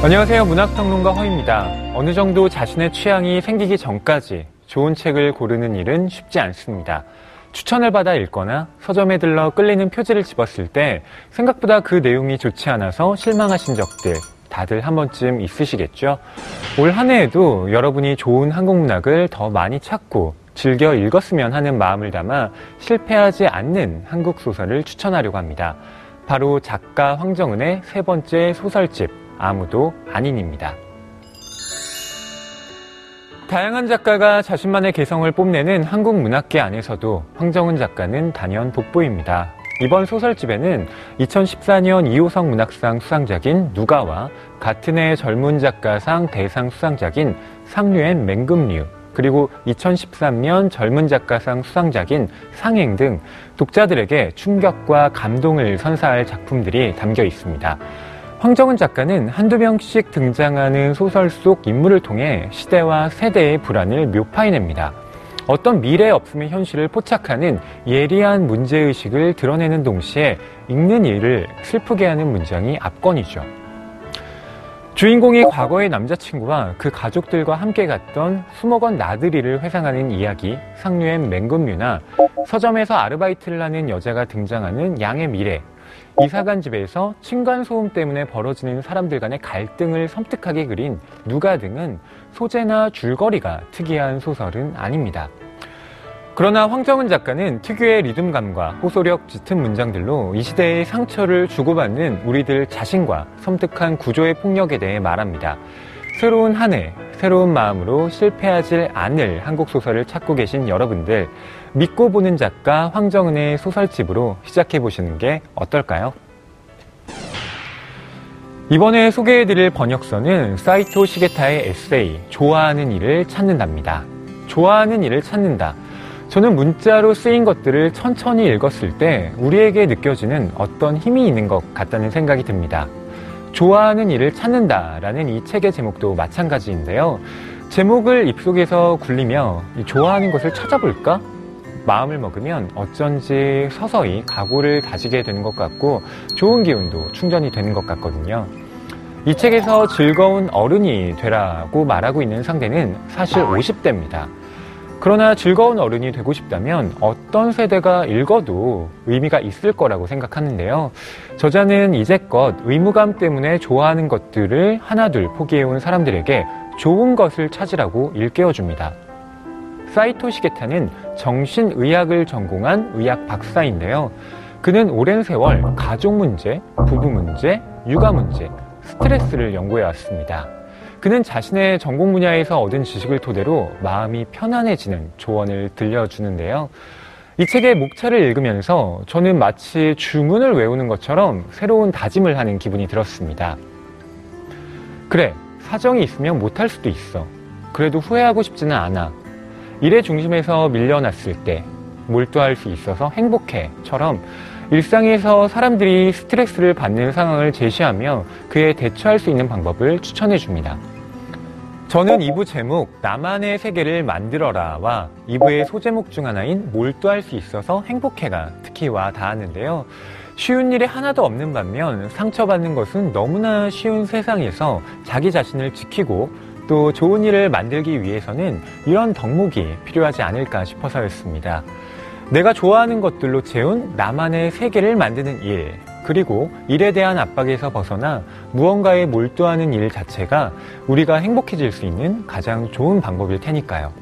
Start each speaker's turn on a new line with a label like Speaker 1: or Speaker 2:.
Speaker 1: 안녕하세요. 문학평론가 허입니다. 어느 정도 자신의 취향이 생기기 전까지 좋은 책을 고르는 일은 쉽지 않습니다. 추천을 받아 읽거나 서점에 들러 끌리는 표지를 집었을 때 생각보다 그 내용이 좋지 않아서 실망하신 적들 다들 한 번쯤 있으시겠죠? 올 한 해에도 여러분이 좋은 한국 문학을 더 많이 찾고 즐겨 읽었으면 하는 마음을 담아 실패하지 않는 한국 소설을 추천하려고 합니다. 바로 작가 황정은의 세 번째 소설집 아무도 아닌입니다. 다양한 작가가 자신만의 개성을 뽐내는 한국 문학계 안에서도 황정은 작가는 단연 돋보입니다. 이번 소설집에는 2014년 이호성 문학상 수상작인 누가와 같은 해 젊은 작가상 대상 수상작인 상류엔 맹금류 그리고 2013년 젊은 작가상 수상작인 상행 등 독자들에게 충격과 감동을 선사할 작품들이 담겨 있습니다. 황정은 작가는 한두 명씩 등장하는 소설 속 인물을 통해 시대와 세대의 불안을 묘파해냅니다. 어떤 미래 없음의 현실을 포착하는 예리한 문제의식을 드러내는 동시에 읽는 이를 슬프게 하는 문장이 압권이죠. 주인공이 과거의 남자친구와 그 가족들과 함께 갔던 수목원 나들이를 회상하는 이야기 상류엔 맹금류나 서점에서 아르바이트를 하는 여자가 등장하는 양의 미래 이사간 집에서 층간소음 때문에 벌어지는 사람들 간의 갈등을 섬뜩하게 그린 누가 등은 소재나 줄거리가 특이한 소설은 아닙니다. 그러나 황정은 작가는 특유의 리듬감과 호소력 짙은 문장들로 이 시대의 상처를 주고받는 우리들 자신과 섬뜩한 구조의 폭력에 대해 말합니다. 새로운 한 해, 새로운 마음으로 실패하지 않을 한국 소설을 찾고 계신 여러분들, 믿고 보는 작가 황정은의 소설집으로 시작해 보시는 게 어떨까요? 이번에 소개해드릴 번역서는 사이토 시게타의 에세이, 좋아하는 일을 찾는답니다. 좋아하는 일을 찾는다. 저는 문자로 쓰인 것들을 천천히 읽었을 때 우리에게 느껴지는 어떤 힘이 있는 것 같다는 생각이 듭니다. 좋아하는 일을 찾는다라는 이 책의 제목도 마찬가지인데요. 제목을 입속에서 굴리며 좋아하는 것을 찾아볼까? 마음을 먹으면 어쩐지 서서히 각오를 다지게 되는 것 같고 좋은 기운도 충전이 되는 것 같거든요. 이 책에서 즐거운 어른이 되라고 말하고 있는 상대는 사실 50대입니다. 그러나 즐거운 어른이 되고 싶다면 어떤 세대가 읽어도 의미가 있을 거라고 생각하는데요. 저자는 이제껏 의무감 때문에 좋아하는 것들을 하나둘 포기해온 사람들에게 좋은 것을 찾으라고 일깨워줍니다. 사이토 시게타는 정신의학을 전공한 의학 박사인데요. 그는 오랜 세월 가족 문제, 부부 문제, 육아 문제, 스트레스를 연구해 왔습니다. 그는 자신의 전공 분야에서 얻은 지식을 토대로 마음이 편안해지는 조언을 들려주는데요. 이 책의 목차를 읽으면서 저는 마치 주문을 외우는 것처럼 새로운 다짐을 하는 기분이 들었습니다. 그래, 사정이 있으면 못할 수도 있어. 그래도 후회하고 싶지는 않아. 일의 중심에서 밀려났을 때 몰두할 수 있어서 행복해.처럼 일상에서 사람들이 스트레스를 받는 상황을 제시하며 그에 대처할 수 있는 방법을 추천해 줍니다. 저는 2부 제목 나만의 세계를 만들어라와 2부의 소제목 중 하나인 몰두할 수 있어서 행복해가 특히 와 닿았는데요. 쉬운 일이 하나도 없는 반면 상처받는 것은 너무나 쉬운 세상에서 자기 자신을 지키고 또 좋은 일을 만들기 위해서는 이런 덕목이 필요하지 않을까 싶어서였습니다. 내가 좋아하는 것들로 채운 나만의 세계를 만드는 일, 그리고 일에 대한 압박에서 벗어나 무언가에 몰두하는 일 자체가 우리가 행복해질 수 있는 가장 좋은 방법일 테니까요.